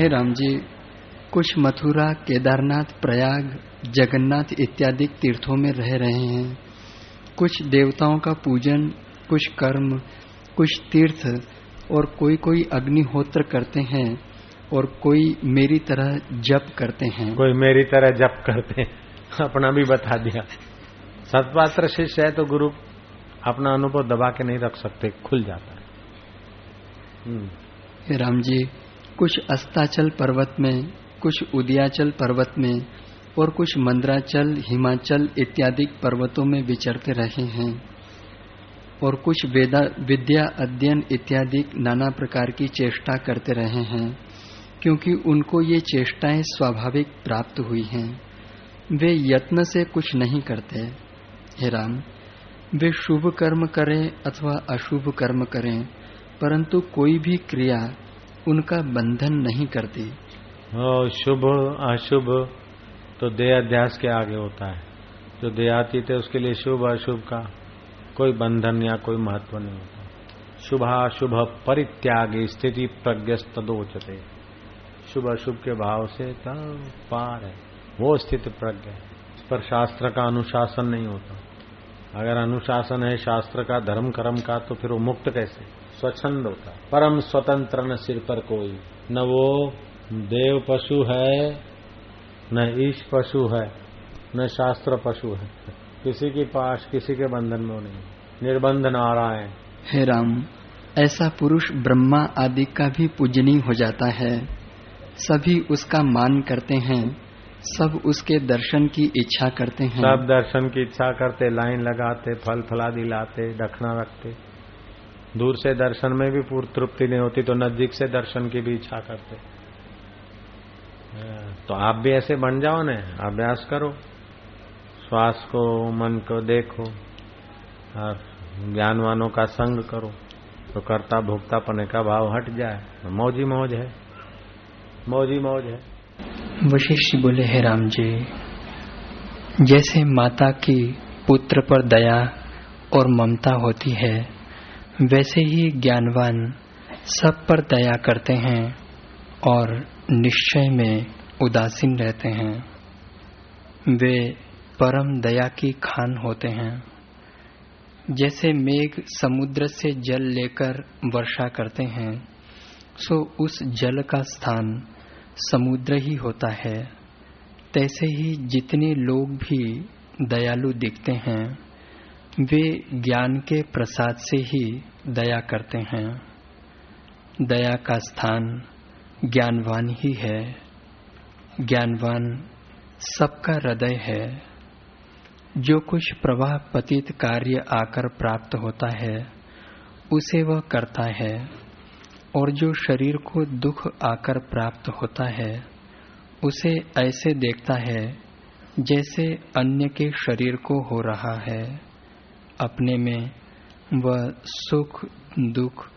हे राम जी कुछ मथुरा केदारनाथ प्रयाग जगन्नाथ इत्यादि तीर्थों में रह रहे हैं। कुछ देवताओं का पूजन कुछ कर्म कुछ तीर्थ और कोई कोई अग्निहोत्र करते हैं और कोई मेरी तरह जप करते हैं। कोई मेरी तरह जप करते हैं। अपना भी बता दिया। सतपात्र शिष्य है तो गुरु अपना अनुभव दबा के नहीं रख सकते खुल जाता है। हम्म। राम जी कुछ अस्ताचल पर्वत में, कुछ उदयाचल पर्वत में और कुछ मंद्राचल, हिमाचल इत्यादि पर्वतों में विचरते रहे हैं और कुछ वेदा, विद्या अध्ययन इत्यादि नाना प्रकार की चेष्टा करते रहे हैं, क्योंकि उनको ये चेष्टाएँ स्वाभाविक प्राप्त हुई हैं। वे यत्न से कुछ नहीं करते। हे राम, वे शुभ कर्म करें अथवा अशुभ कर्म करें, परंतु कोई भी क्रिया उनका बंधन नहीं करती। शुभ, अशुभ तो देहाध्यास के आगे होता है। जो देहातीत है, उसके लिए शुभ, अशुभ का कोई बंधन या कोई महत्व नहीं होता। शुभाशुभ परित्याग, स्थिति प्रज्ञस्तोचते शुभ, अशुभ के भाव से तब पार है। वो स्थिति प्रज्ञ इस पर शास्त्र का अनुशासन नहीं होता। अगर अनुशासन है शास्त्र का, धर्म कर्म का तो फिर वो मुक्त कैसे? स्वच्छंद होता परम स्वतंत्र न सिर पर कोई। न वो देव पशु है न ईश पशु है न शास्त्र पशु है। किसी की पास किसी के बंधन में नहीं निर्बंध नारायण। हे राम ऐसा पुरुष ब्रह्मा आदि का भी पूजनीय हो जाता है। सभी उसका मान करते हैं सब उसके दर्शन की इच्छा करते हैं। सब दर्शन की इच्छा करते लाइन लगाते फल फलादि लाते दक्षिणा रखते। दूर से दर्शन में भी पूर्ण तृप्ति नहीं होती तो नज़दीक से दर्शन की भी इच्छा करते। तो आप भी ऐसे बन जाओ ना, अभ्यास करो। श्वास को, मन को देखो और ज्ञानवानों का संग करो तो कर्ता भोक्ता पने का भाव हट जाए। मौजी मौज है, मौजी मौज है। वशिष्ठ बोले, हे राम जी, जैसे माता की पुत्र पर दया और ममता होती है वैसे ही ज्ञानवान सब पर दया करते हैं और निश्चय में उदासीन रहते हैं। वे परम दया की खान होते हैं। जैसे मेघ समुद्र से जल लेकर वर्षा करते हैं, सो उस जल का स्थान समुद्र ही होता है। तैसे ही जितने लोग भी दयालु दिखते हैं, वे ज्ञान के प्रसाद से ही दया करते हैं। दया का स्थान ज्ञानवान ही है। ज्ञानवान सबका हृदय है। जो कुछ प्रवाह पतित कार्य आकर प्राप्त होता है, उसे वह करता है। और जो शरीर को दुख आकर प्राप्त होता है, उसे ऐसे देखता है, जैसे अन्य के शरीर को हो रहा है। अपने में वह सुख, दुख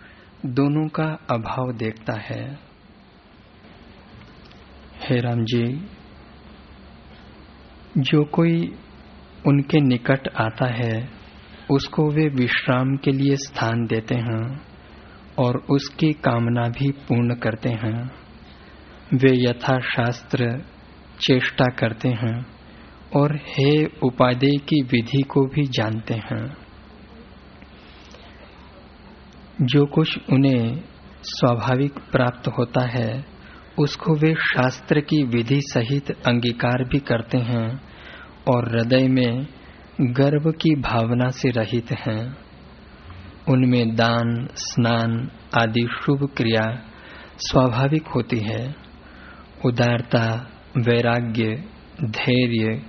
दोनों का अभाव देखता है। हे राम जी, जो कोई उनके निकट आता है, उसको वे विश्राम के लिए स्थान देते हैं और उसकी कामना भी पूर्ण करते हैं। वे यथाशास्त्र चेष्टा करते हैं और हे उपादेय की विधि को भी जानते हैं। जो कुछ उन्हें स्वाभाविक प्राप्त होता है, उसको वे शास्त्र की विधि सहित अंगीकार भी करते हैं और हृदय में गर्व की भावना से रहित हैं। उनमें दान, स्नान आदि शुभ क्रिया स्वाभाविक होती है। उदारता, वैराग्य, धैर्य,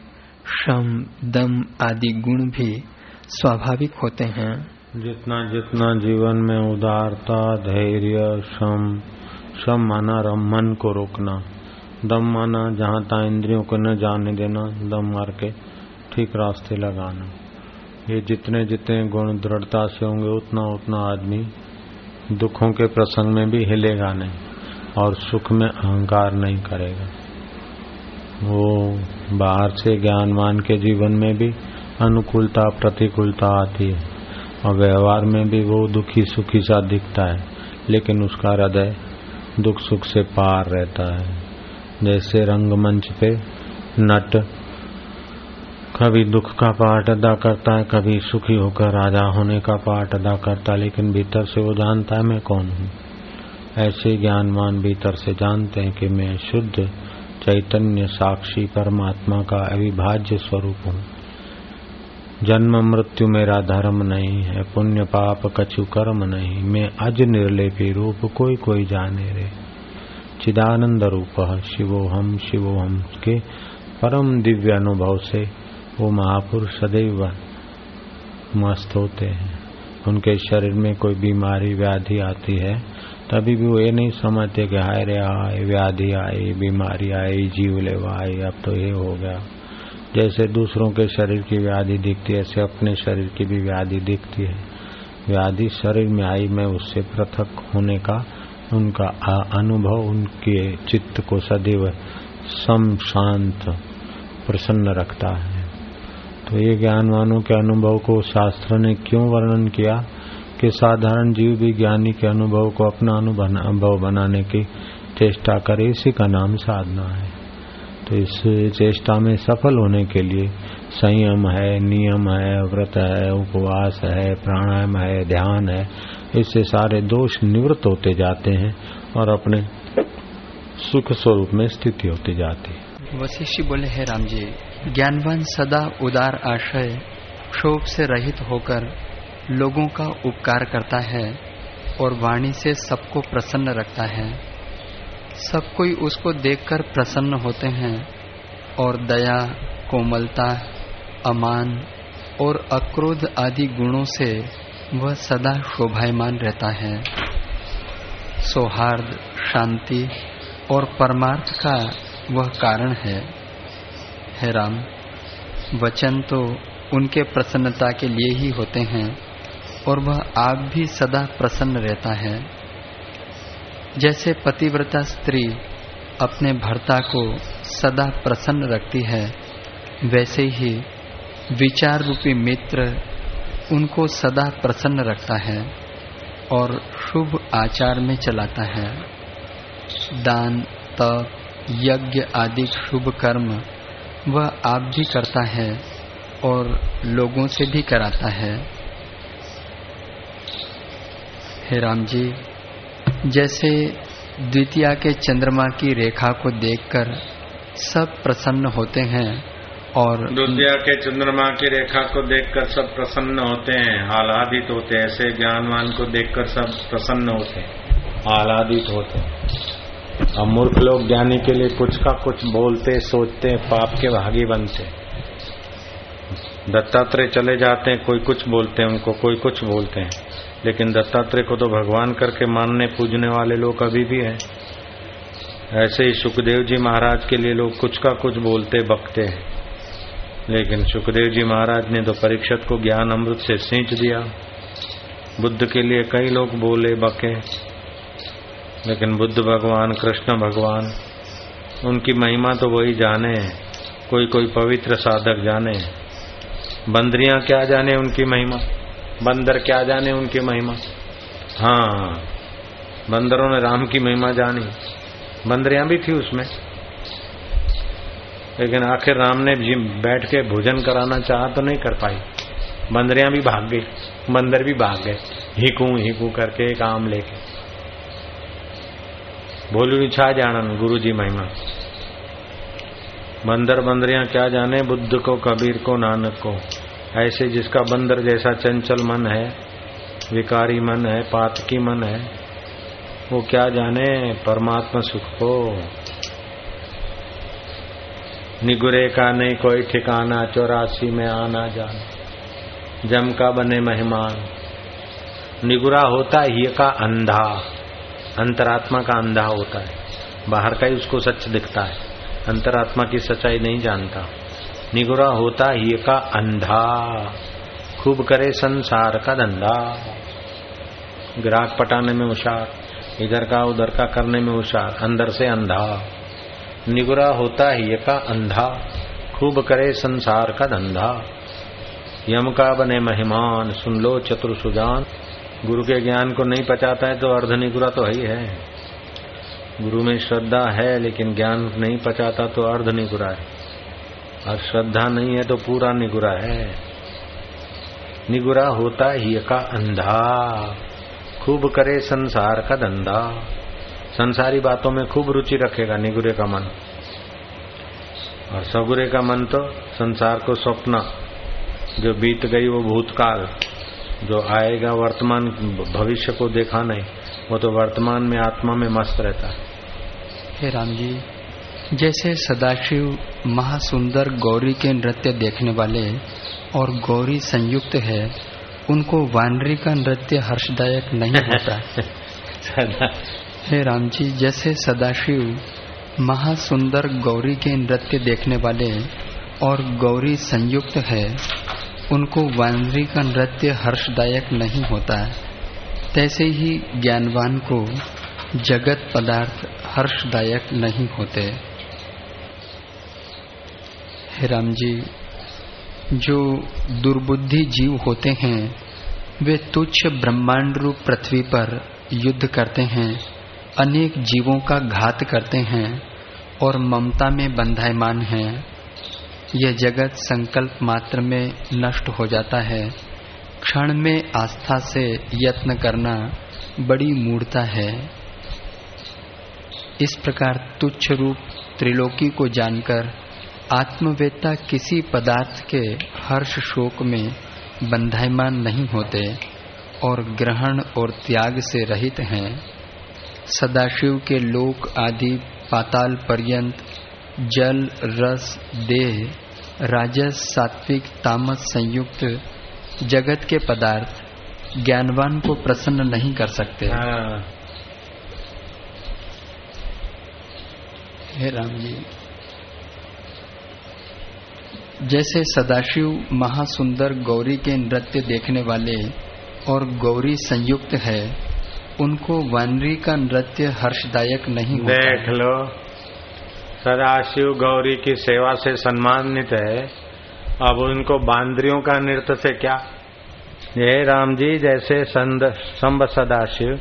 श्रम, दम आदि गुण भी स्वाभाविक होते हैं। जितना जितना जीवन में उदारता, धैर्य श्रम श्रम माना रम, मन को रोकना, दम माना जहाँ तहाँ इंद्रियों को न जाने देना, दम मार के ठीक रास्ते लगाना। ये जितने जितने गुण दृढ़ता से होंगे, उतना उतना आदमी दुखों के प्रसंग में भी हिलेगा नहीं और सुख में अहंकार नहीं करेगा। वो बाहर से ज्ञानवान के जीवन में भी अनुकूलता, प्रतिकूलता आती है। और व्यवहार में भी वो दुखी सुखी सा दिखता है, लेकिन उसका हृदय दुख सुख से पार रहता है। जैसे रंगमंच पे नट कभी दुख का पाठ अदा करता है, कभी सुखी होकर राजा होने का पाठ अदा करता है, लेकिन भीतर से वो जानता है, मैं कौन हूँ? ऐसे ज्ञानवान भीतर से जानते हैं कि मैं शुद्ध चैतन्य साक्षी परमात्मा का अविभाज्य स्वरूप हूँ। जन्म मृत्यु मेरा धर्म नहीं है, पुण्य पाप कछु कर्म नहीं। मैं अज निर्लेपी रूप कोई कोई जाने रे। चिदानंद रूप शिवो हम शिवो हम के परम दिव्य अनुभव से वो महापुरुष सदैव मस्त होते हैं। उनके शरीर में कोई बीमारी, व्याधि आती है, तभी भी वो ये नहीं समझते कि हाय रे आए व्याधि आई बीमारी आई जीव लेवा आई अब तो ये हो गया। जैसे दूसरों के शरीर की व्याधि दिखती है, ऐसे अपने शरीर की भी व्याधि दिखती है। व्याधि शरीर में आई, मैं उससे पृथक होने का, उनका अनुभव, उनके चित्त को सदैव सम शांत प्रसन्न रखता है। तो ये ज्ञानवानों के अनुभव को शास्त्र ने क्यों वर्णन किया कि साधारण जीव भी ज्ञानी के अनुभव को अपना अनुभव बनाने की चेष्टा करे, इसी का नाम साधना है। तो इस चेष्टा में सफल होने के लिए संयम है, नियम है, व्रत है, उपवास है, प्राणायाम है, ध्यान है, इससे सारे दोष निवृत्त होते जाते हैं और अपने सुख स्वरूप में स्थिति होती जाती है। वशिष्ठ बोले, है राम जी, ज्ञानवान सदा उदार आशय क्षोभ से रहित होकर लोगों का उपकार करता है और वाणी से सबको प्रसन्न रखता है। सब कोई उसको देखकर प्रसन्न होते हैं और दया, कोमलता, अमान और अक्रोध आदि गुणों से वह सदा शोभायमान रहता है। सौहार्द, शांति और परमार्थ का वह कारण है। है राम, वचन तो उनके प्रसन्नता के लिए ही होते हैं और वह आप भी सदा प्रसन्न रहता है। जैसे पतिव्रता स्त्री अपने भर्ता को सदा प्रसन्न रखती है, वैसे ही विचार रूपी मित्र उनको सदा प्रसन्न रखता है और शुभ आचार में चलाता है। दान, तप, यज्ञ आदि शुभ कर्म वह आप भी करता है और लोगों से भी कराता है। हे राम जी जैसे द्वितीया के चंद्रमा की रेखा को देखकर सब प्रसन्न होते हैं और द्वितीया के चंद्रमा की रेखा को देखकर सब प्रसन्न होते हैं, आह्लादित होते हैं, ऐसे ज्ञानवान को देखकर सब प्रसन्न होते हैं, आह्लादित होते हैं। अब मूर्ख लोग ज्ञानी के लिए कुछ का कुछ बोलते, सोचते, पाप के भागी बनते। दत्तात्रेय चले जाते हैं, कोई कुछ बोलते हैं, उनको कोई कुछ बोलते हैं। लेकिन दत्तात्रेय को तो भगवान करके मानने पूजने वाले लोग अभी भी हैं। ऐसे ही सुखदेव जी महाराज के लिए लोग कुछ का कुछ बोलते, बकते हैं। लेकिन सुखदेव जी महाराज ने तो परीक्षत को ज्ञान अमृत से सींच दिया। बुद्ध के लिए कई लोग बोले, बके। लेकिन बुद्ध भगवान, कृष्ण भगवान, उनकी महिमा तो वही जाने। कोई कोई पवित्र साधक जाने। बंदरियाँ क्या जाने उनकी महिमा? बंदर क्या जाने उनकी महिमा? हाँ बंदरों ने राम की महिमा जानी। बंदरियाँ भी थी उसमें। लेकिन आखिर राम ने जी बैठ के भोजन कराना चाहा तो नहीं कर पाई। बंदरियाँ भी भाग गई। बंदर भी भाग गए। हिकू हिकू करके एक आम लेके। बोलू, छा जानन गुरु जी महिमा। बंदर, बंदरियाँ क्या जाने? बुद्ध को, कबीर को, नानक को। ऐसे जिसका बंदर जैसा चंचल मन है, विकारी मन है, पातकी मन है, वो क्या जाने परमात्मा सुख को? निगुरे का नहीं कोई ठिकाना, चौरासी में आना जाना, जम का बने मेहमान। निगुरा होता ही का अंधा, अंतरात्मा का अंधा होता है। बाहर का ही उसको सच दिखता है, अंतरात्मा की सच्चाई नहीं जानता। निगुरा होता ही का अंधा। खूब करे संसार का धंधा। ग्राहक पटाने में होशार इधर का उधर का करने में होशार अंदर से अंधा। निगुरा होता ही का अंधा, खूब करे संसार का धंधा। यम का बने मेहमान, सुन लो चतुर सुजान। गुरु के ज्ञान को नहीं पचाता है तो अर्ध निगुरा तो ही है। गुरु में श्रद्धा है, लेकिन ज्ञान नहीं पचाता तो अर्ध निगुरा है। और श्रद्धा नहीं है तो पूरा निगुरा है। निगुरा होता ही का अंधा। खूब करे संसार का धंधा। संसारी बातों में खूब रुचि रखेगा निगुरे का मन। और सगुरे का मन तो संसार को स्वप्न। जो बीत गई वो भूतकाल। जो आएगा वर्तमान भविष्य को देखा नहीं, वो तो वर्तमान में आत्मा में मस्त रहता है। राम जी। जैसे सदाशिव महासुंदर गौरी के नृत्य देखने वाले और गौरी संयुक्त है उनको वानरी का नृत्य हर्षदायक नहीं होता। हे राम जी जैसे सदाशिव महासुंदर गौरी के नृत्य देखने वाले और गौरी संयुक्त है उनको वानरी का नृत्य हर्षदायक नहीं होता। तैसे ही ज्ञानवान को जगत पदार्थ हर्षदायक नहीं होते। हे राम जी, जो दुर्बुद्धि जीव होते हैं, वे तुच्छ ब्रह्मांड रूप पृथ्वी पर युद्ध करते हैं, अनेक जीवों का घात करते हैं और ममता में बंधायमान हैं। यह जगत संकल्प मात्र में नष्ट हो जाता है। क्षण में आस्था से यत्न करना बड़ी मूर्ता है। इस प्रकार तुच्छ रूप त्रिलोकी को जानकर आत्मवेत्ता किसी पदार्थ के हर्ष शोक में बंधायमान नहीं होते और ग्रहण और त्याग से रहित हैं। सदाशिव के लोक आदि पाताल पर्यंत जल रस देह राजस सात्विक तामस संयुक्त जगत के पदार्थ ज्ञानवान को प्रसन्न नहीं कर सकते। हाँ। हे राम जी। जैसे सदाशिव महासुंदर गौरी के नृत्य देखने वाले और गौरी संयुक्त है, उनको वानरी का नृत्य हर्षदायक नहीं होता देख लो, सदाशिव गौरी की सेवा से सम्मानित है। अब उनको बांद्रियों का नृत्य से क्या? ये राम जी, जैसे संब सदाशिव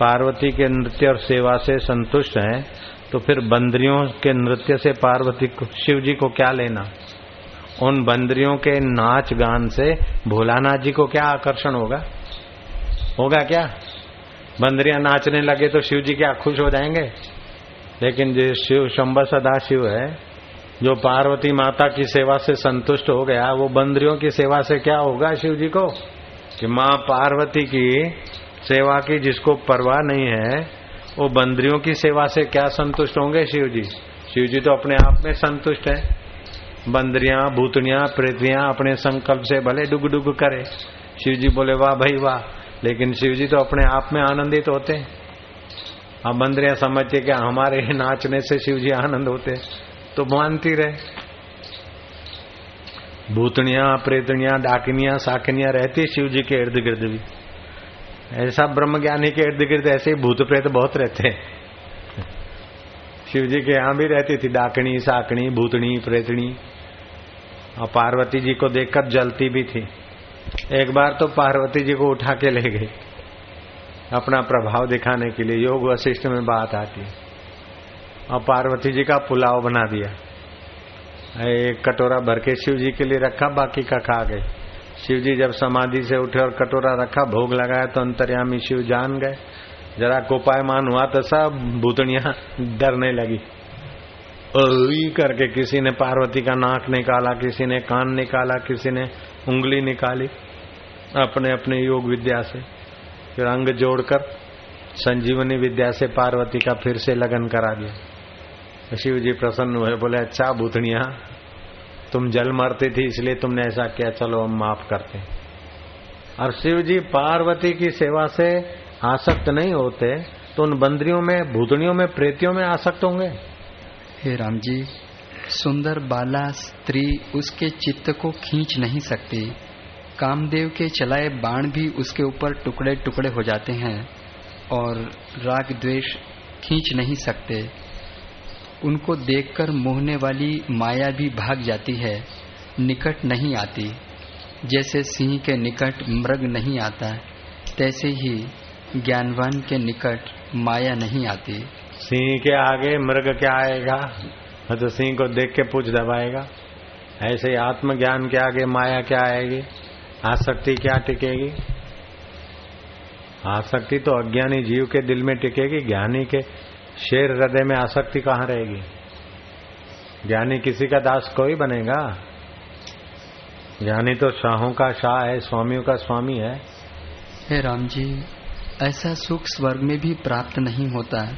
पार्वती के नृत्य और सेवा से संतुष्ट हैं तो फिर बंदरियों के नृत्य से पार्वती शिव जी को क्या लेना? उन बंदरियों के नाच गान से भोलानाथ जी को क्या आकर्षण होगा? होगा क्या? बंदरिया नाचने लगे तो शिव जी क्या खुश हो जाएँगे? लेकिन जो शिव, शंभ सदा शिव है, जो पार्वती माता की सेवा से संतुष्ट हो गया, वो बंदरियों की सेवा से क्या होगा शिव जी को? कि माँ पार्वती की सेवा की जिसको परवाह नहीं है, वो बंदरियों की सेवा से क्या संतुष्ट होंगे शिव जी? शिव जी तो अपने आप में संतुष्ट है। बंदरिया, भूतनिया, पृथ्वियाँ अपने संकल्प से भले डुग डुग करे। शिव जी बोले, वाह भाई, वाह। लेकिन शिव जी तो अपने आप में आनंदित होते। हम बंदरिया समझते कि हमारे नाचने से शिव जी आनंद होते। तो मानती रहे। भूतनिया प्रेतनिया डाकिनिया, साकिनिया रहती शिव जी के इर्द गिर्द भी। ऐसा ब्रह्म ज्ञानी के इर्द गिर्द ऐसे ही भूत प्रेत बहुत रहते हैं। शिव जी के यहाँ भी रहती थी, डाकनी, साकनी, भूतनी प्रेतनी और पार्वती जी को देखकर जलती भी थी। एक बार तो पार्वती जी को उठा के ले गई, अपना प्रभाव दिखाने के लिए, योग वशिष्ठ में बात आती। और पार्वती जी का पुलाव बना दिया। एक कटोरा भर के शिव जी के लिए रखा, बाकी का खा गए। शिव जी जब समाधि से उठे और कटोरा रखा, भोग लगाया तो अंतर्यामी शिव जान गए। जरा कोपायमान हुआ तो सब भूतनिया डरने लगी। करके किसी ने पार्वती का नाक निकाला, किसी ने कान निकाला, किसी ने उंगली निकाली अपने अपने योग विद्या से। फिर अंग जोड़कर संजीवनी विद्या से पार्वती का फिर से लगन करा दिया। शिव जी प्रसन्न हुए, बोले अच्छा भूतनिया, तुम जल मरती थी, इसलिए तुमने ऐसा किया, चलो हम माफ़ करते और शिव जी पार्वती की सेवा से आसक्त नहीं होते तो उन बंदरियों में, भूतनियों में, प्रेतियों में आसक्त होंगे। हे राम जी, सुंदर बाला स्त्री उसके चित्त को खींच नहीं सकती। कामदेव के चलाए बाण भी उसके ऊपर टुकड़े टुकड़े हो जाते हैं और राग द्वेष खींच नहीं सकते। उनको देखकर मोहने वाली माया भी भाग जाती है, निकट नहीं आती। जैसे सिंह के निकट मृग नहीं आता, तैसे ही ज्ञानवान के निकट माया नहीं आती। सिंह के आगे मृग क्या आएगा? तो सिंह को देख के पूछ दबाएगा। ऐसे ही आत्मज्ञान के आगे माया क्या आएगी? आसक्ति क्या टिकेगी? आसक्ति तो अज्ञानी जीव के दिल में टिकेगी, ज्ञानी के शेर हृदय में आसक्ति कहाँ रहेगी? ज्ञानी किसी का दास कोई बनेगा? ज्ञानी तो शाहों का शाह है, स्वामियों का स्वामी है। हे राम जी, ऐसा सुख स्वर्ग में भी प्राप्त नहीं होता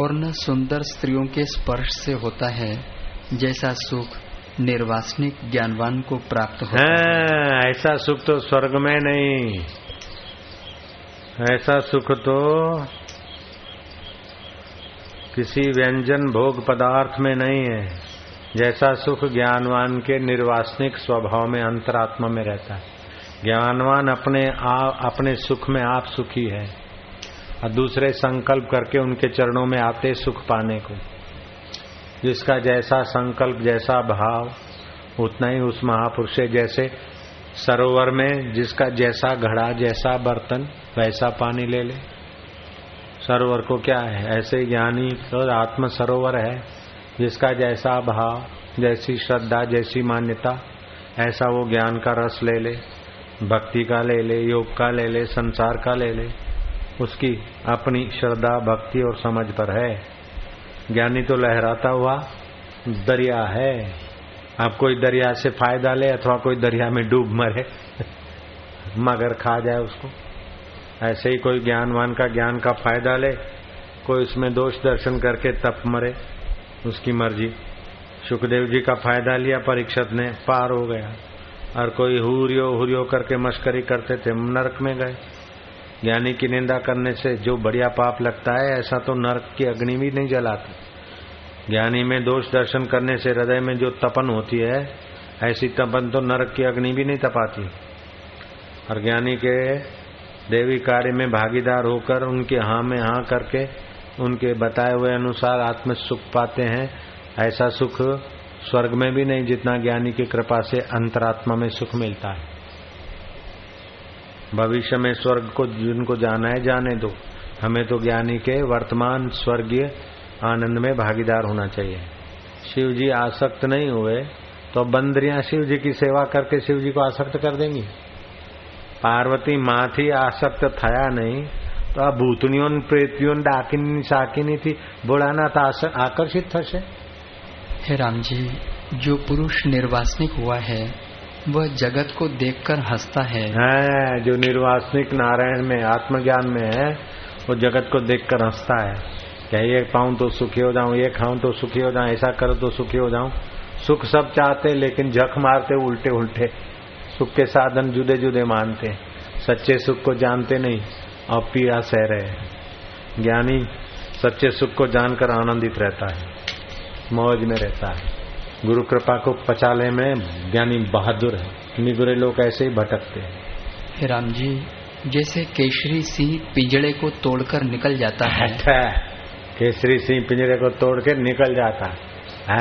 और न सुंदर स्त्रियों के स्पर्श से होता है, जैसा सुख निर्वासनिक ज्ञानवान को प्राप्त होता है, ऐसा सुख तो स्वर्ग में नहीं। ऐसा सुख तो किसी व्यंजन भोग पदार्थ में नहीं है। जैसा सुख ज्ञानवान के निर्वासनिक स्वभाव में, अंतरात्मा में रहता है। ज्ञानवान अपने आप, अपने सुख में आप सुखी है। और दूसरे संकल्प करके उनके चरणों में आते सुख पाने को। जिसका जैसा संकल्प, जैसा भाव, उतना ही उस महापुरुष से जैसे सरोवर में जिसका जैसा घड़ा, जैसा बर्तन, वैसा पानी ले ले। सरोवर को क्या है? ऐसे ज्ञानी तो आत्म सरोवर है। जिसका जैसा भाव, जैसी श्रद्धा, जैसी मान्यता, ऐसा वो ज्ञान का रस ले ले। भक्ति का ले ले, योग का ले ले, संसार का ले ले। उसकी अपनी श्रद्धा, भक्ति और समझ पर है। ज्ञानी तो लहराता हुआ, दरिया है। अब कोई दरिया से फ़ायदा ले अथवा कोई दरिया में डूब मरे, मगर खा जाए उसको। ऐसे ही कोई ज्ञानवान का ज्ञान का फ़ायदा ले, कोई उसमें दोष दर्शन करके तप मरे, उसकी मर्ज़ी। सुखदेव जी का फ़ायदा लिया, परीक्षत ने, पार हो गया। और कोई हुरियो हुरियो करके मस्करी करते थे, नरक में गए। ज्ञानी की निंदा करने से जो बढ़िया पाप लगता है, ऐसा तो नरक की अग्नि भी नहीं जलाती। ज्ञानी में दोष दर्शन करने से हृदय में जो तपन होती है, ऐसी तपन तो नरक की अग्नि भी नहीं तपाती। और ज्ञानी के देवी कार्य में भागीदार होकर उनके हाँ में हाँ करके उनके बताए हुए अनुसार आत्म सुख पाते हैं, ऐसा सुख स्वर्ग में भी नहीं जितना ज्ञानी की कृपा से अंतरात्मा में सुख मिलता है। भविष्य में स्वर्ग को जिनको जाना है जाने दो हमें तो ज्ञानी के वर्तमान स्वर्गीय आनंद में भागीदार होना चाहिए शिव जी आसक्त नहीं हुए तो बंदरियां शिव जी की सेवा करके शिव जी को आसक्त कर देंगी पार्वती माँ थी आसक्त थया नहीं तो આ ભૂતણીઓ પ્રેતીઓ ડાકીની સાકીની થી ભોળાનાથ આકર્ષિત થશે हे राम जी जो पुरुष निर्वासनिक हुआ है वह जगत को देखकर हंसता है। है, जो निर्वासनिक नारायण में, आत्मज्ञान में है, वो जगत को देखकर हंसता है। क्या ये पाऊँ तो सुखी हो जाऊँ, ये खाऊं तो सुखी हो जाऊँ, ऐसा करो तो सुखी हो जाऊँ। सुख सब चाहते, लेकिन जख मारते उल्टे उल्टे सुख के साधन जुदे जुदे मानते। सच्चे सुख को जानते नहीं और पीड़ा सह रहे ज्ञानी सच्चे सुख को जानकर आनंदित रहता है, मौज में रहता है। गुरु कृपा को पचाले में ज्ञानी बहादुर है। निगुरे लोग ऐसे ही भटकते हैं। राम जी जैसे केसरी सिंह पिंजड़े को तोड़कर निकल जाता है। अच्छा केसरी सिंह पिंजड़े को तोड़ के निकल जाता है।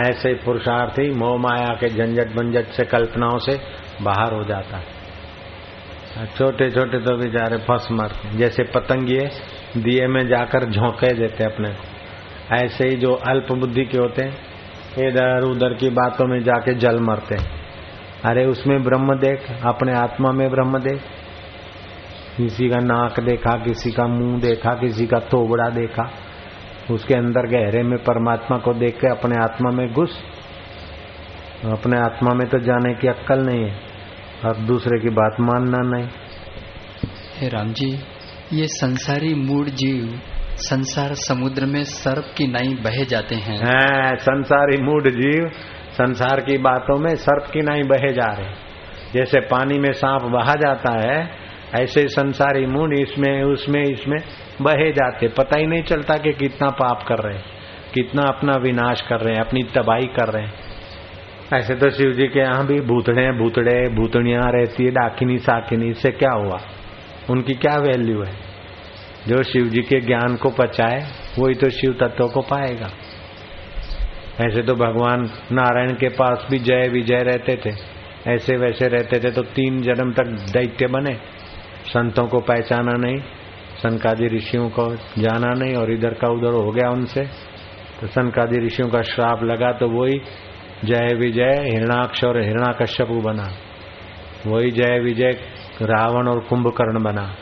ऐसे पुरुषार्थी मोह माया के झंझट बंझट से कल्पनाओं से बाहर हो जाता है। छोटे छोटे तो बेचारे फंस मरते जैसे पतंगिए दिए में जाकर झोंके देते अपने को। ऐसे ही जो अल्प बुद्धि के होते हैं इधर उधर की बातों में जाके जल मरते अरे उसमें ब्रह्म देख, अपने आत्मा में ब्रह्म देख। किसी का नाक देखा, किसी का मुँह देखा, किसी का तोबड़ा देखा। उसके अंदर गहरे में परमात्मा को देख के अपने आत्मा में घुस। अपने आत्मा में तो जाने की अक्कल नहीं है। और दूसरे की बात मानना नहीं। हे राम जी, ये संसारी मूड जीव संसार समुद्र में सर्प की नाई बहे जाते हैं। है, संसारी मूड जीव संसार की बातों में सर्प की नाई बहे जा रहे जैसे पानी में सांप बहा जाता है ऐसे संसारी मूड इसमें उसमें इसमें बहे जाते पता ही नहीं चलता कि कितना पाप कर रहे हैं कितना अपना विनाश कर रहे हैं अपनी तबाही कर रहे हैं। ऐसे तो शिव जी के यहाँ भी भूतड़े भूतड़े भूतड़िया रहती है डाकिनी साकिनी इससे क्या हुआ? उनकी क्या वैल्यू है? जो शिव जी के ज्ञान को पचाए, वही तो शिव तत्व को पाएगा। ऐसे तो भगवान नारायण के पास भी जय विजय रहते थे। ऐसे वैसे रहते थे तो तीन जन्म तक दैत्य बने। संतों को पहचाना नहीं, सनकादि ऋषियों को जाना नहीं और इधर का उधर हो गया उनसे। तो सनकादि ऋषियों का श्राप लगा तो वही जय विजय, हिरणाक्ष और हिरणाकश्यपु बना। वही जय विजय, रावण और कुंभकर्ण बना।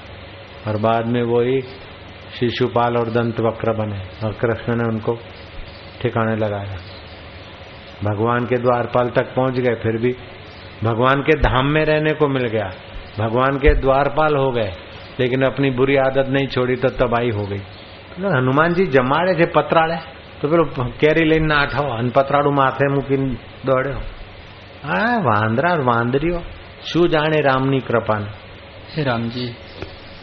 और बाद में वही शिशुपाल और दंत वक्र बने और कृष्ण ने उनको ठिकाने लगाया भगवान के द्वारपाल तक पहुंच गए फिर भी भगवान के धाम में रहने को मिल गया भगवान के द्वारपाल हो गए लेकिन अपनी बुरी आदत नहीं छोड़ी तो तबाही हो गई तो हनुमान जी जमाड़े थे पत्राड़े तो फिर कैरी लेन ना आठो अन पत्राड़ू माथे મૂકીને દોડ્યો હા વાંદરા વાંદરીઓ શું જાણે રામની કૃપાને हे राम जी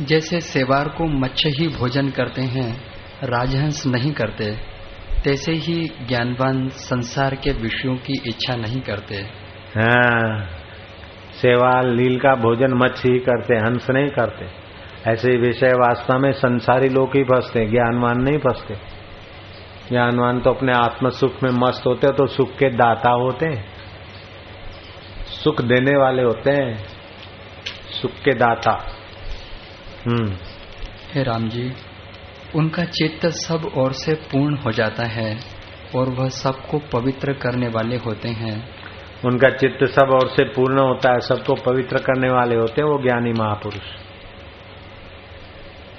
जैसे सेवार को मच्छी ही भोजन करते हैं, राजहंस नहीं करते, तैसे ही ज्ञानवान संसार के विषयों की इच्छा नहीं करते। हाँ सेवा लील का भोजन मच्छी ही करते, हंस नहीं करते। ऐसे विषय वास्तव में संसारी लोग ही फंसते, ज्ञानवान नहीं फंसते। ज्ञानवान तो अपने आत्म सुख में मस्त होते हैं तो सुख के दाता होते हैं। सुख देने वाले होते हैं, सुख के दाता। हे राम जी उनका चित्त सब ओर से पूर्ण हो जाता है और वह सबको पवित्र करने वाले होते हैं। उनका चित्त सब ओर से पूर्ण होता है सबको पवित्र करने वाले होते हैं वो ज्ञानी महापुरुष।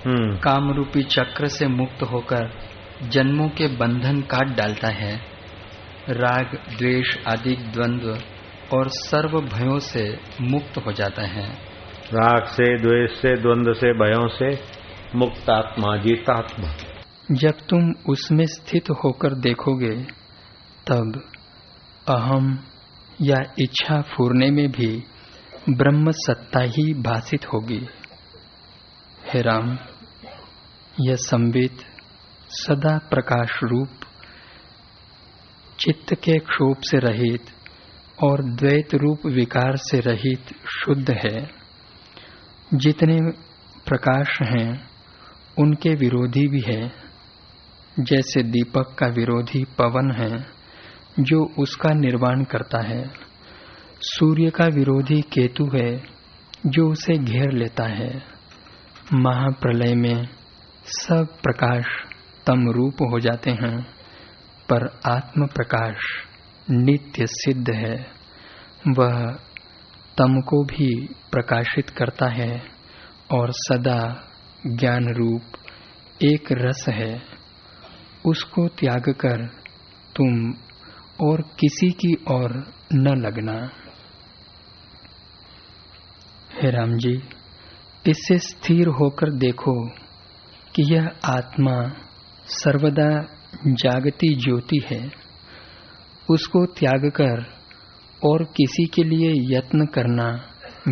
हम्म। काम रूपी चक्र से मुक्त होकर जन्मों के बंधन काट डालता है। राग द्वेष आदि द्वंद्व और सर्व भयों से मुक्त हो जाता है। राग से, द्वेष से, द्वंद्व से, भयों से मुक्त आत्मा जीतात्मा। जब तुम उसमें स्थित होकर देखोगे, तब अहम या इच्छा फूरने में भी ब्रह्म सत्ता ही भाषित होगी। हे राम, यह संबित सदा प्रकाश रूप चित्त के क्षोभ से रहित और द्वैत रूप विकार से रहित शुद्ध है। जितने प्रकाश हैं, उनके विरोधी भी है। जैसे दीपक का विरोधी पवन है, जो उसका निर्माण करता है। सूर्य का विरोधी केतु है, जो उसे घेर लेता है। महाप्रलय में सब प्रकाश तम रूप हो जाते हैं, पर आत्म प्रकाश नित्य सिद्ध है। वह तम को भी प्रकाशित करता है और सदा ज्ञान रूप एक रस है। उसको त्याग कर तुम और किसी की ओर न लगना। हे राम जी, इससे स्थिर होकर देखो कि यह आत्मा सर्वदा जागती ज्योति है। उसको त्याग कर और किसी के लिए यत्न करना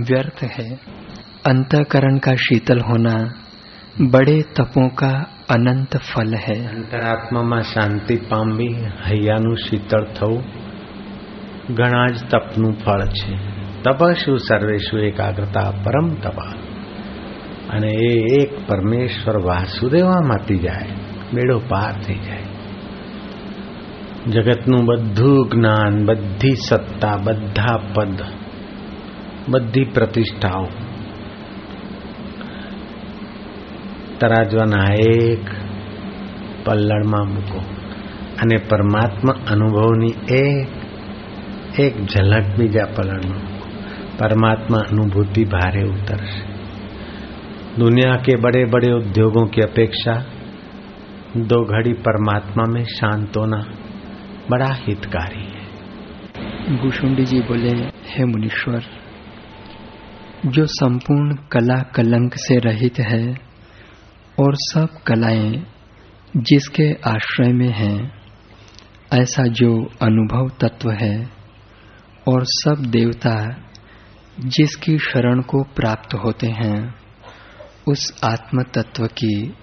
व्यर्थ है अंतकरण का शीतल होना बड़े तपों का અનંત ફલ હે અંતરાત્મામાં શાંતિ પામવી હૈયાનું શીતળ થવું ઘણા જ તપનું ફળ છે તપસ્ુ સર્વેશુ એકાગ્રતા પરમ તપા અને એ એક પરમેશ્વર વાસુદેવામાંથી જાય બેડો પાર થઈ જાય જગતનું બધું જ્ઞાન બધી સત્તા બધા પદ બધી પ્રતિષ્ઠાઓ તરાજવાના એક પલ્લળમાં મૂકો અને પરમાત્મા અનુભવની એક એક ઝલક બીજા પલળમાં મૂકો परमात्मा अनुभूति भारे उतरसे दुनिया के बड़े बड़े उद्योगों की अपेक्षा दो घड़ी परमात्मा में शांत होना बड़ा हितकारी है। भूषुंडी जी बोले, हे मुनीश्वर, जो संपूर्ण कला कलंक से रहित है और सब कलाएँ जिसके आश्रय में हैं, ऐसा जो अनुभव तत्व है और सब देवता जिसकी शरण को प्राप्त होते हैं, उस आत्म तत्व की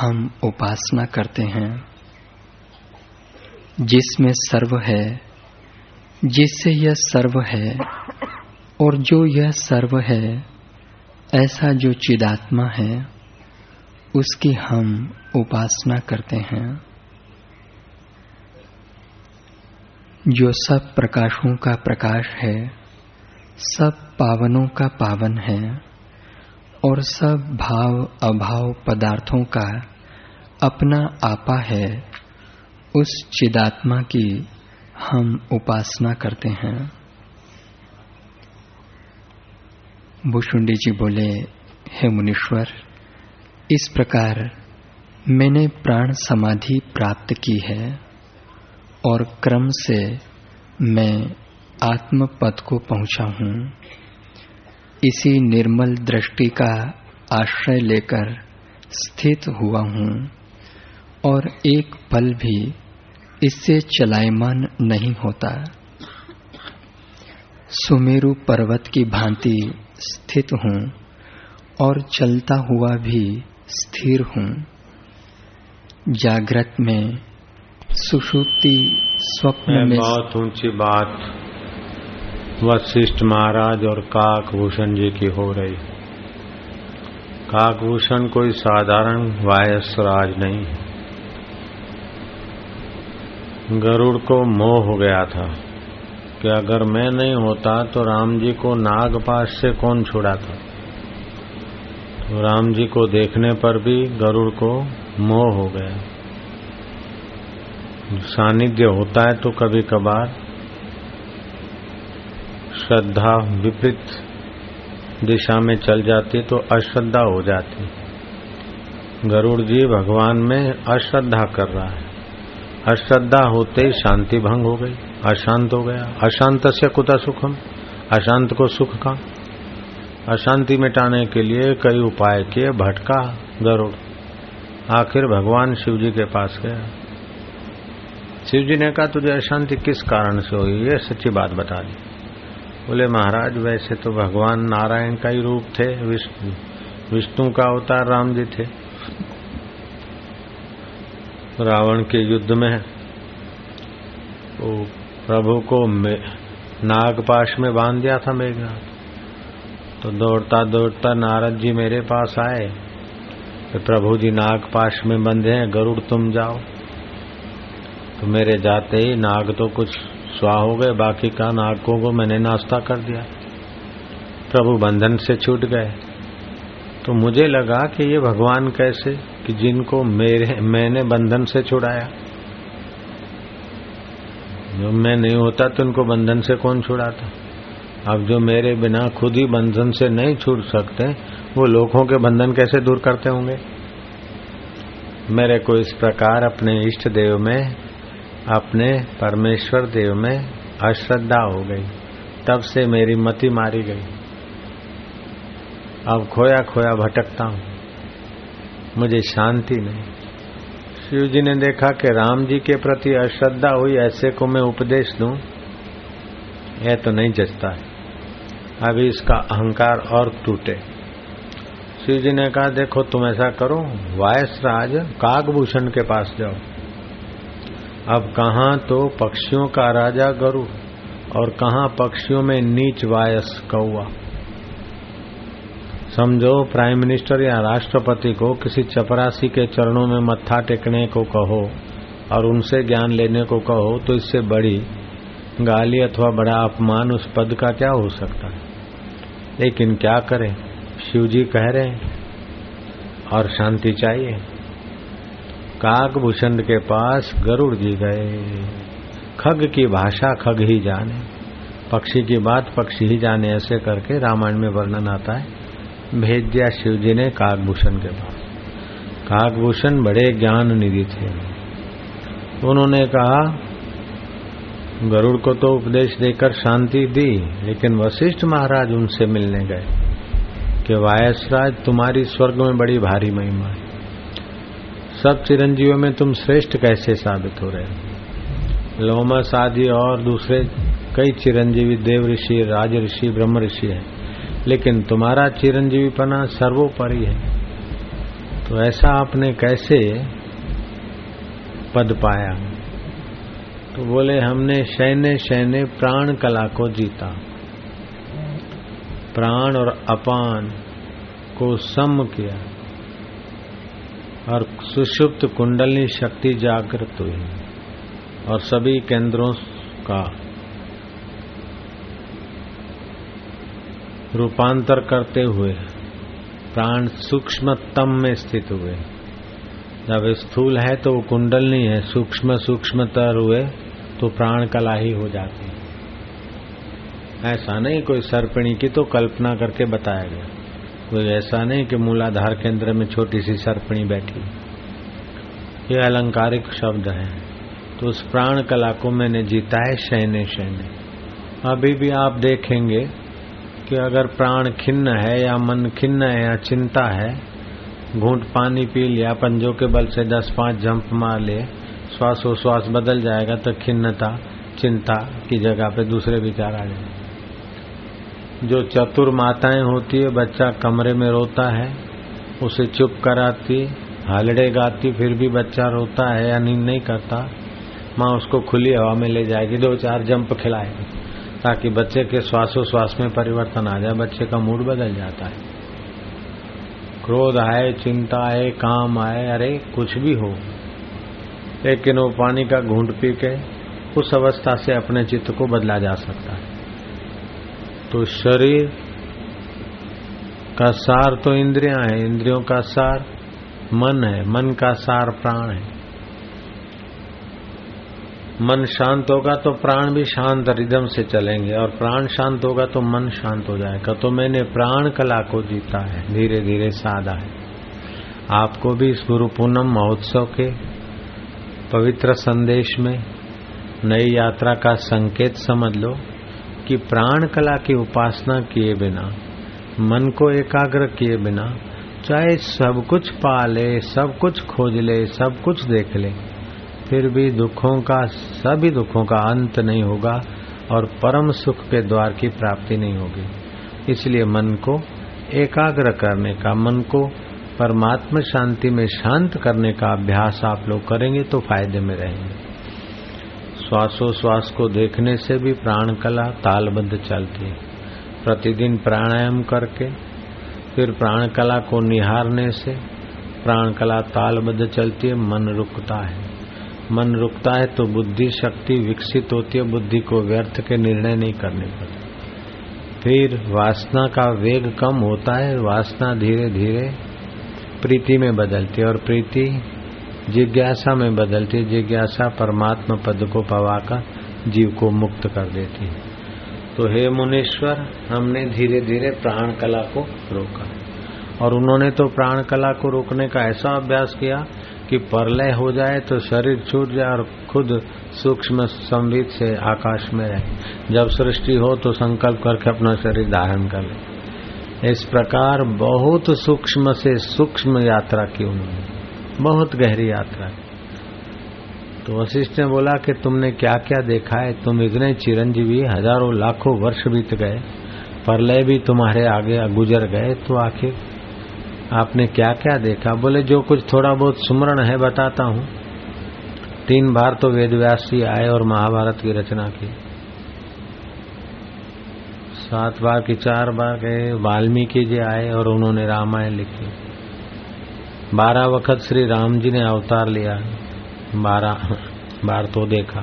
हम उपासना करते हैं। जिसमें सर्व है, जिससे यह सर्व है, और जो यह सर्व है, ऐसा जो चिदात्मा है, उसकी हम उपासना करते हैं। जो सब प्रकाशों का प्रकाश है, सब पावनों का पावन है, और सब भाव अभाव पदार्थों का अपना आपा है उस चिदात्मा की हम उपासना करते हैं। भूषुंडी जी बोले, हे मुनीश्वर, इस प्रकार मैंने प्राण समाधि प्राप्त की है और क्रम से मैं आत्म पद को पहुँचा हूँ। इसी निर्मल दृष्टि का आश्रय लेकर स्थित हुआ हूँ और एक पल भी इससे चलायमान नहीं होता। सुमेरु पर्वत की भांति स्थित हूँ और चलता हुआ भी स्थिर हूँ। जागृत में सुषुप्ति स्वप्न में बहुत ऊँची बात वशिष्ठ महाराज और काकभूषण जी की हो रही। काकभूषण कोई साधारण वायसराज नहीं। गरुड़ को मोह हो गया था कि अगर मैं नहीं होता तो राम जी को नागपाश से कौन छुड़ाता? तो राम जी को देखने पर भी गरुड़ को मोह हो गया। सानिध्य होता है तो कभी कभार श्रद्धा विपरीत दिशा में चल जाती तो अश्रद्धा हो जाती। गरुड़ जी भगवान में अश्रद्धा कर रहा है। अश्रद्धा होते ही शांति भंग हो गई। अशांत हो गया। अशांत से कुता सुखम? अशांत को सुख का अशांति मिटाने के लिए कई उपाय किए, भटका गरुड़। आखिर भगवान शिव जी के पास गया। शिव जी ने कहा, तुझे अशांति किस कारण से हुई? ये सच्ची बात बता दी। बोले, महाराज, वैसे तो भगवान नारायण का ही रूप थे, विष्णु विष्णु का अवतार राम जी थे। रावण के युद्ध में, वो प्रभु को नागपाश में बाँध दिया था मेघनाथ। तो दौड़ता दौड़ता नारद जी मेरे पास आए तो प्रभु जी नागपाश में बंधे हैं, गरुड़ तुम जाओ। तो मेरे जाते ही नाग तो कुछ स्वा हो गए, बाकी का नागों को मैंने नाश्ता कर दिया। प्रभु बंधन से छूट गए। तो मुझे लगा कि ये भगवान कैसे कि जिनको मेरे, मैंने बंधन से छुड़ाया। जो मैं नहीं होता तो उनको बंधन से कौन छुड़ाता? अब जो मेरे बिना खुद ही बंधन से नहीं छूट सकते, वो लोगों के बंधन कैसे दूर करते होंगे? मेरे को इस प्रकार अपने इष्ट देव में, अपने परमेश्वर देव में अश्रद्धा हो गई। तब से मेरी मति मारी गई। अब खोया खोया भटकता हूँ। मुझे शांति नहीं शिव जी ने देखा कि राम जी के प्रति अश्रद्धा हुई, ऐसे को मैं उपदेश दूँ। यह तो नहीं जचता है। अभी इसका अहंकार और टूटे। शिव जी ने कहा, देखो, तुम ऐसा करो, वायस राज, कागभूषण के पास जाओ। अब कहा तो पक्षियों का राजा गरुड़, और कहा पक्षियों में नीच वायस कौआ समझो प्राइम मिनिस्टर या राष्ट्रपति को किसी चपरासी के चरणों में मत्था टेकने को कहो और उनसे ज्ञान लेने को कहो तो इससे बड़ी गाली अथवा बड़ा अपमान उस पद का क्या हो सकता है? लेकिन क्या करें? शिव जी कह रहे हैं, और शांति चाहिए। काकभूषण के पास गरुड़ जी गए। खग की भाषा खग ही जाने, पक्षी की बात पक्षी ही जाने, ऐसे करके रामायण में वर्णन आता है। भेज दिया शिव जी ने काकभूषण के पास। काकभूषण बड़े ज्ञान निधि थे। उन्होंने कहा, गरुड़ को तो उपदेश देकर शांति दी, लेकिन वशिष्ठ महाराज उनसे मिलने गए कि वायसराज तुम्हारी स्वर्ग में बड़ी भारी महिमा है। सब चिरंजीवियों में तुम श्रेष्ठ कैसे साबित हो रहे लोमस आदि और दूसरे कई चिरंजीवी देव ऋषि, राज ऋषि, ब्रह्म ऋषि है। लेकिन तुम्हारा चिरंजीवीपना सर्वोपरि है। तो ऐसा आपने कैसे पद पाया? तो बोले, हमने शैन्य शैन्य प्राण कला को जीता। प्राण और अपान को सम किया और सुषुप्त कुंडलनी शक्ति जागृत हुई और सभी केंद्रों का रूपांतर करते हुए, प्राण सूक्ष्मतम में स्थित हुए। जब स्थूल है तो वो कुंडल नहीं है, सूक्ष्म सूक्ष्मतर हुए तो प्राण कला ही हो जाती है। ऐसा नहीं कोई सर्पिणी की तो कल्पना करके बताया गया। कोई ऐसा नहीं कि मूलाधार केंद्र में छोटी सी सर्पिणी बैठी ये अलंकारिक शब्द है। तो उस प्राण कला को मैंने जीता है शैने शैने अभी भी आप देखेंगे कि अगर प्राण खिन्न है या मन खिन्न है या चिंता है, घूंट पानी पी लिया, पंजों के बल से दस पाँच जंप मार लिए श्वासोश्वास बदल जाएगा तो खिन्नता, चिंता की जगह पे दूसरे विचार आ जाएँगे। जो चतुर माताएँ होती है, बच्चा कमरे में रोता है, उसे चुप कराती, हलड़े गाती, फिर भी बच्चा रोता है या नींद नहीं करता, माँ उसको खुली हवा में ले जाएगी, दो चार जंप खिलाएगी। ताकि बच्चे के श्वासोश्वास में परिवर्तन आ जाए, बच्चे का मूड बदल जाता है। क्रोध आए, चिंता आए, काम आए, अरे कुछ भी हो, लेकिन वो पानी का घूंट पी के उस अवस्था से अपने चित्त को बदला जा सकता है। तो शरीर का सार तो इंद्रियाँ है, इंद्रियों का सार मन है, मन का सार प्राण है। मन शांत होगा तो प्राण भी शांत रिदम से चलेंगे और प्राण शांत होगा तो मन शांत हो जाएगा। तो मैंने प्राण कला को जीता है धीरे धीरे साधा है। आपको भी इस गुरु पूनम महोत्सव के पवित्र संदेश में नई यात्रा का संकेत समझ लो कि प्राण कला की उपासना किए बिना, मन को एकाग्र किए बिना, चाहे सब कुछ पा ले, सब कुछ खोज ले, सब कुछ देख ले फिर भी दुखों का, सभी दुखों का अंत नहीं होगा और परम सुख के द्वार की प्राप्ति नहीं होगी। इसलिए मन को एकाग्र करने का, मन को परमात्मा शांति में शांत करने का अभ्यास आप लोग करेंगे तो फ़ायदे में रहेंगे। श्वासोश्वास को देखने से भी प्राण कला तालबद्ध चलती है। प्रतिदिन प्राणायाम करके, फिर प्राण कला को निहारने से प्राण कला तालबद्ध चलती है, मन रुकता है। मन रुकता है तो बुद्धि शक्ति विकसित होती है, बुद्धि को व्यर्थ के निर्णय नहीं करने पड़ते। फिर वासना का वेग कम होता है, वासना धीरे धीरे प्रीति में बदलती है और प्रीति जिज्ञासा में बदलती है। जिज्ञासा परमात्मा पद को पवाकर जीव को मुक्त कर देती है। तो हे मुनीश्वर, हमने धीरे धीरे प्राण कला को रोका। और उन्होंने तो प्राण कला को रोकने का ऐसा अभ्यास किया कि परलय हो जाए तो शरीर छूट जाए और खुद सूक्ष्म संवित से आकाश में रहे। जब सृष्टि हो तो संकल्प करके अपना शरीर धारण कर ले। इस प्रकार बहुत सूक्ष्म से सूक्ष्म यात्रा की उन्होंने। बहुत गहरी यात्रा। की तो वशिष्ठ ने बोला कि तुमने क्या क्या देखा है? तुम इतने चिरंजीवी, हज़ारों, लाखों वर्ष बीत गए। परलय भी तुम्हारे आगे गुजर गए। तो आखिर आपने क्या क्या देखा? बोले, जो कुछ थोड़ा बहुत सुमरण है, बताता हूँ। तीन बार तो वेद जी आए और महाभारत की रचना की। सात बार की चार बार गए, वाल्मीकि जी आए और उन्होंने रामायण लिखी। बारह वक्त श्री राम जी ने अवतार लिया। बारह, बार तो देखा।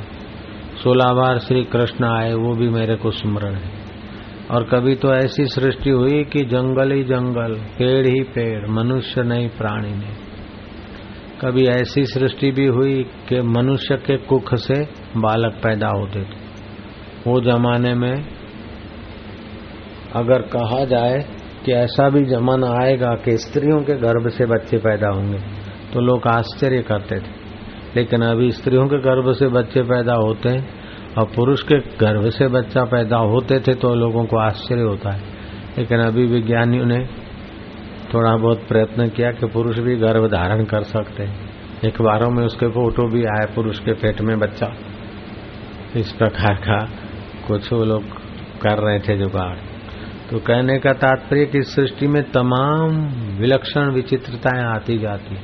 सोलह बार श्री कृष्ण आए, वो भी मेरे को स्मरण है। और कभी तो ऐसी सृष्टि हुई कि जंगल ही जंगल, पेड़ ही पेड़, मनुष्य नहीं, प्राणी नहीं। कभी ऐसी सृष्टि भी हुई कि मनुष्य के कुख से बालक पैदा होते थे। वो जमाने में अगर कहा जाए कि ऐसा भी जमाना आएगा कि स्त्रियों के गर्भ से बच्चे पैदा होंगे तो लोग आश्चर्य करते थे। लेकिन अभी स्त्रियों के गर्भ से बच्चे पैदा होते हैं और पुरुष के गर्भ से बच्चा पैदा होते थे तो लोगों को आश्चर्य होता है। लेकिन अभी विज्ञानियों ने थोड़ा बहुत प्रयत्न किया कि पुरुष भी गर्भ धारण कर सकते हैं। अखबारों में उसके फ़ोटो भी आए पुरुष के पेट में बच्चा। इस प्रकार का कुछ वो लोग कर रहे थे जुगाड़। तो कहने का तात्पर्य कि सृष्टि में तमाम विलक्षण विचित्रताएँ आती जाती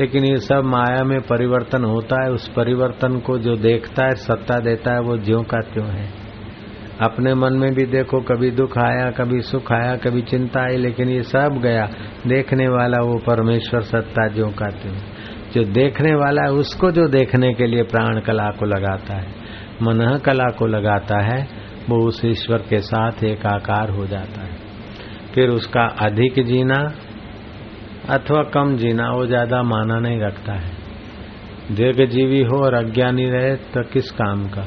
लेकिन ये सब माया में परिवर्तन होता है, उस परिवर्तन को जो देखता है, सत्ता देता है, वो ज्यो का त्यों है। अपने मन में भी देखो, कभी दुख आया, कभी सुख आया, कभी चिंता आई, लेकिन ये सब गया। देखने वाला वो परमेश्वर सत्ता ज्यो का त्यों। जो देखने वाला है, उसको जो देखने के लिए प्राण कला को लगाता है मन कला को लगाता है, वो उस ईश्वर के साथ एक आकार हो जाता है। फिर उसका अधिक जीना अथवा कम जीना, वो ज़्यादा माना नहीं रखता है। दीर्घ जीवी हो और अज्ञानी रहे तो किस काम का?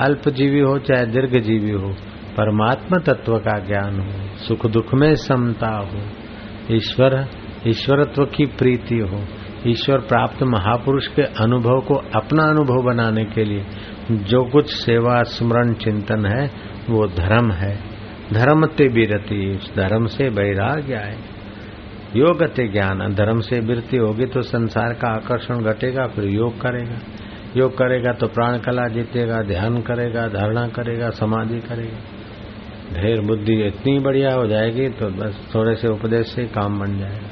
अल्पजीवी हो चाहे दीर्घ जीवी हो, परमात्मा तत्व का ज्ञान हो, सुख दुख में समता हो, ईश्वर, ईश्वरत्व की प्रीति हो, ईश्वर प्राप्त महापुरुष के अनुभव को अपना अनुभव बनाने के लिए जो कुछ सेवा, स्मरण, चिंतन है, वो धर्म है। धर्म ते बीरती उस धर्म से वैराग्य आए। योग ते ज्ञान। धर्म से वृत्ति होगी तो संसार का आकर्षण घटेगा, फिर योग करेगा। योग करेगा तो प्राण कला जीतेगा, ध्यान करेगा, धारणा करेगा, समाधि करेगा। ढेर बुद्धि इतनी बढ़िया हो जाएगी तो बस थोड़े से उपदेश से काम बन जाएगा।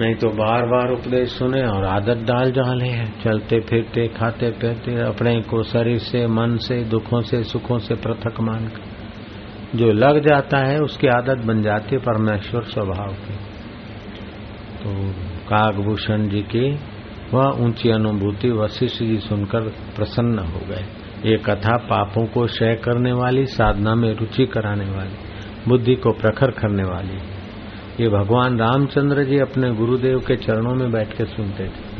नहीं तो बार बार उपदेश सुने और आदत डाल डाले है। चलते, फिरते, खाते, पीते, अपने को शरीर से, मन से, दुखों से, सुखों से पृथक मानकर। जो लग जाता है उसकी आदत बन जाती है परमेश्वर स्वभाव की। तो कागभूषण जी की वह ऊँची अनुभूति वशिष्ठ जी सुनकर प्रसन्न हो गए। ये कथा पापों को क्षय करने वाली, साधना में रुचि कराने वाली, बुद्धि को प्रखर करने वाली। ये भगवान रामचंद्र जी अपने गुरुदेव के चरणों में बैठ के सुनते थे।